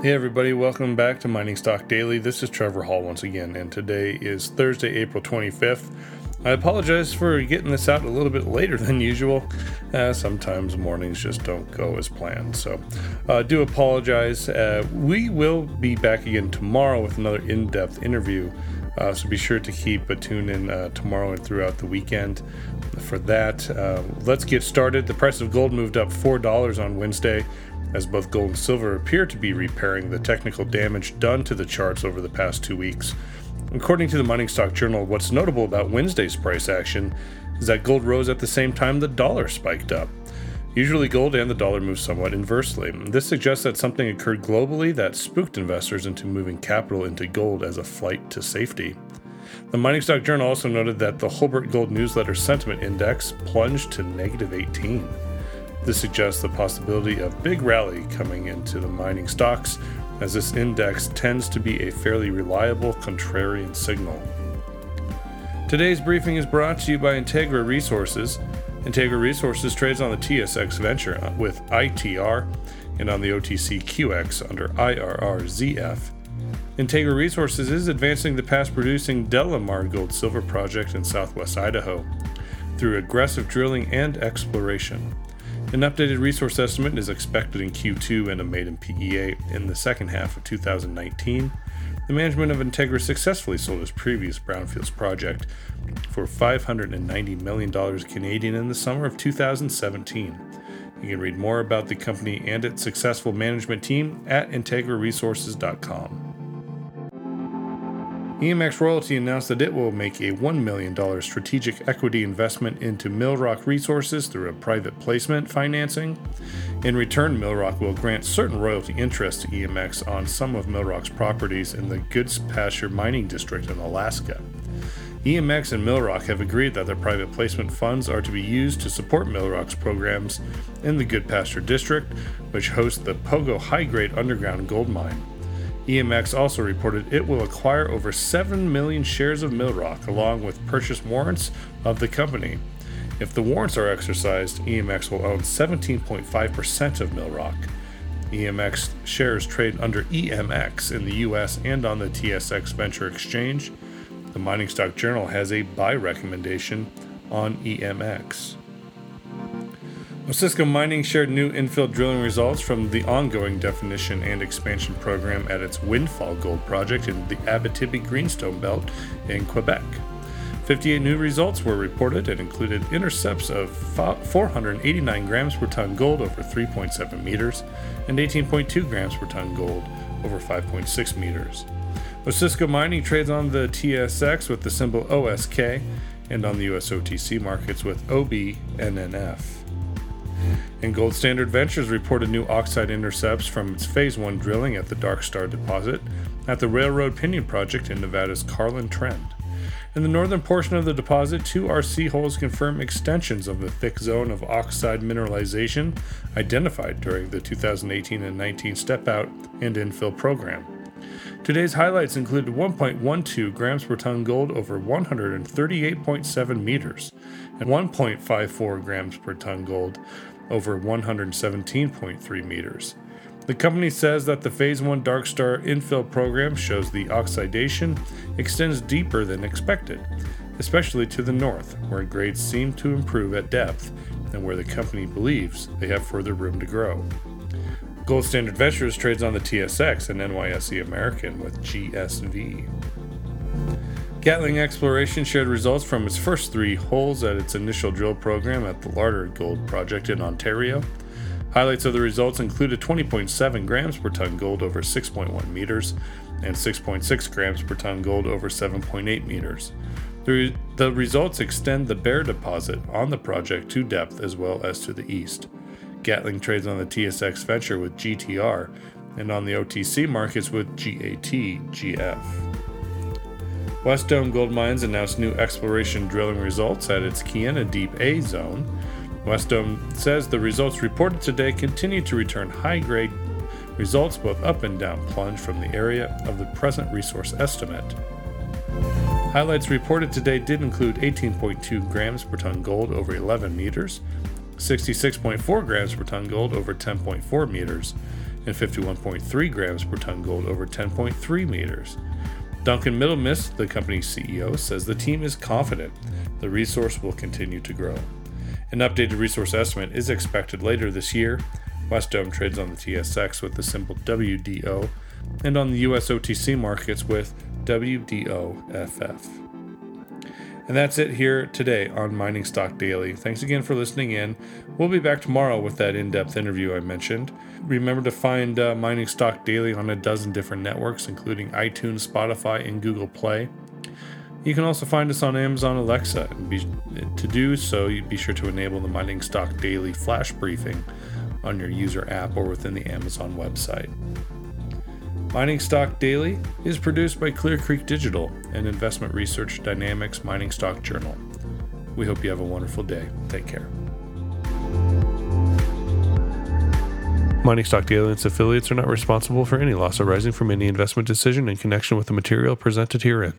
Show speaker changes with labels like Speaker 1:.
Speaker 1: Hey, everybody, welcome back to Mining Stock Daily. This is Trevor Hall once again, and today is Thursday, April 25th. I apologize for getting this out a little bit later than usual. Uh, sometimes mornings just don't go as planned, so uh, do apologize. Uh, we will be back again tomorrow with another in depth interview, uh, so be sure to keep a tune in uh, tomorrow and throughout the weekend for that. Uh, let's get started. The price of gold moved up $4 on Wednesday as both gold and silver appear to be repairing the technical damage done to the charts over the past two weeks. According to the Mining Stock Journal, what's notable about Wednesday's price action is that gold rose at the same time the dollar spiked up. Usually, gold and the dollar move somewhat inversely. This suggests that something occurred globally that spooked investors into moving capital into gold as a flight to safety. The Mining Stock Journal also noted that the Hulbert Gold Newsletter Sentiment Index plunged to negative 18. This suggests the possibility of big rally coming into the mining stocks, as this index tends to be a fairly reliable contrarian signal. Today's briefing is brought to you by Integra Resources. Integra Resources trades on the TSX Venture with ITR and on the OTCQX under IRRZF. Integra Resources is advancing the past producing DeLamar Gold Silver project in southwest Idaho through aggressive drilling and exploration. An updated resource estimate is expected in Q2 and a maiden PEA in the second half of 2019. The management of Integra successfully sold its previous Brownfields project for $590 million Canadian in the summer of 2017. You can read more about the company and its successful management team at integraresources.com. EMX Royalty announced that it will make a $1 million strategic equity investment into Millrock Resources through a private placement financing. In return, Millrock will grant certain royalty interests to EMX on some of Millrock's properties in the Goodpasture Mining District in Alaska. EMX and Millrock have agreed that their private placement funds are to be used to support Millrock's programs in the Goodpasture District, which hosts the Pogo high grade underground gold mine. EMX also reported it will acquire over 7 million shares of Millrock along with purchase warrants of the company. If the warrants are exercised, EMX will own 17.5% of Millrock. EMX shares trade under EMX in the US and on the TSX Venture Exchange. The Mining Stock Journal has a buy recommendation on EMX. Osisko Mining shared new infill drilling results from the ongoing definition and expansion program at its Windfall Gold project in the Abitibi Greenstone Belt in Quebec. 58 new results were reported and included intercepts of 489 grams per ton gold over 3.7 meters and 18.2 grams per ton gold over 5.6 meters. Osisko Mining trades on the TSX with the symbol OSK and on the US OTC markets with OBNNF. And Gold Standard Ventures reported new oxide intercepts from its Phase 1 drilling at the Dark Star deposit at the Railroad Pinion Project in Nevada's Carlin Trend. In the northern portion of the deposit, two RC holes confirm extensions of the thick zone of oxide mineralization identified during the 2018 and 19 step out and infill program. Today's highlights included 1.12 grams per ton gold over 138.7 meters and 1.54 grams per ton gold over 117.3 meters. The company says that the Phase 1 Dark Star infill program shows the oxidation extends deeper than expected, especially to the north, where grades seem to improve at depth and where the company believes they have further room to grow. Gold Standard Ventures trades on the TSX and NYSE American with GSV. Gatling Exploration shared results from its first three holes at its initial drill program at the Larder Gold Project in Ontario. Highlights of the results included 20.7 grams per ton gold over 6.1 meters and 6.6 grams per ton gold over 7.8 meters. The, the results extend the Bear deposit on the project to depth as well as to the east. Gatling trades on the TSX Venture with GTR and on the OTC markets with GATGF. Wesdome Gold Mines announced new exploration drilling results at its Kiena Deep A zone. Wesdome says the results reported today continue to return high grade results both up and down plunge from the area of the present resource estimate. Highlights reported today did include 18.2 grams per ton gold over 11 meters, 66.4 grams per ton gold over 10.4 meters, and 51.3 grams per ton gold over 10.3 meters. Duncan Middlemiss, the company's CEO, says the team is confident the resource will continue to grow. An updated resource estimate is expected later this year. Wesdome trades on the TSX with the symbol WDO and on the US OTC markets with WDOFF. And that's it here today on Mining Stock Daily. Thanks again for listening in. We'll be back tomorrow with that in depth interview I mentioned. Remember to find uh, Mining Stock Daily on a dozen different networks, including iTunes, Spotify, and Google Play. You can also find us on Amazon Alexa. Be, to do so, be sure to enable the Mining Stock Daily flash briefing on your user app or within the Amazon website. Mining Stock Daily is produced by Clear Creek Digital and Investment Research Dynamics Mining Stock Journal. We hope you have a wonderful day. Take care. Mining Stock Daily and its affiliates are not responsible for any loss arising from any investment decision in connection with the material presented herein.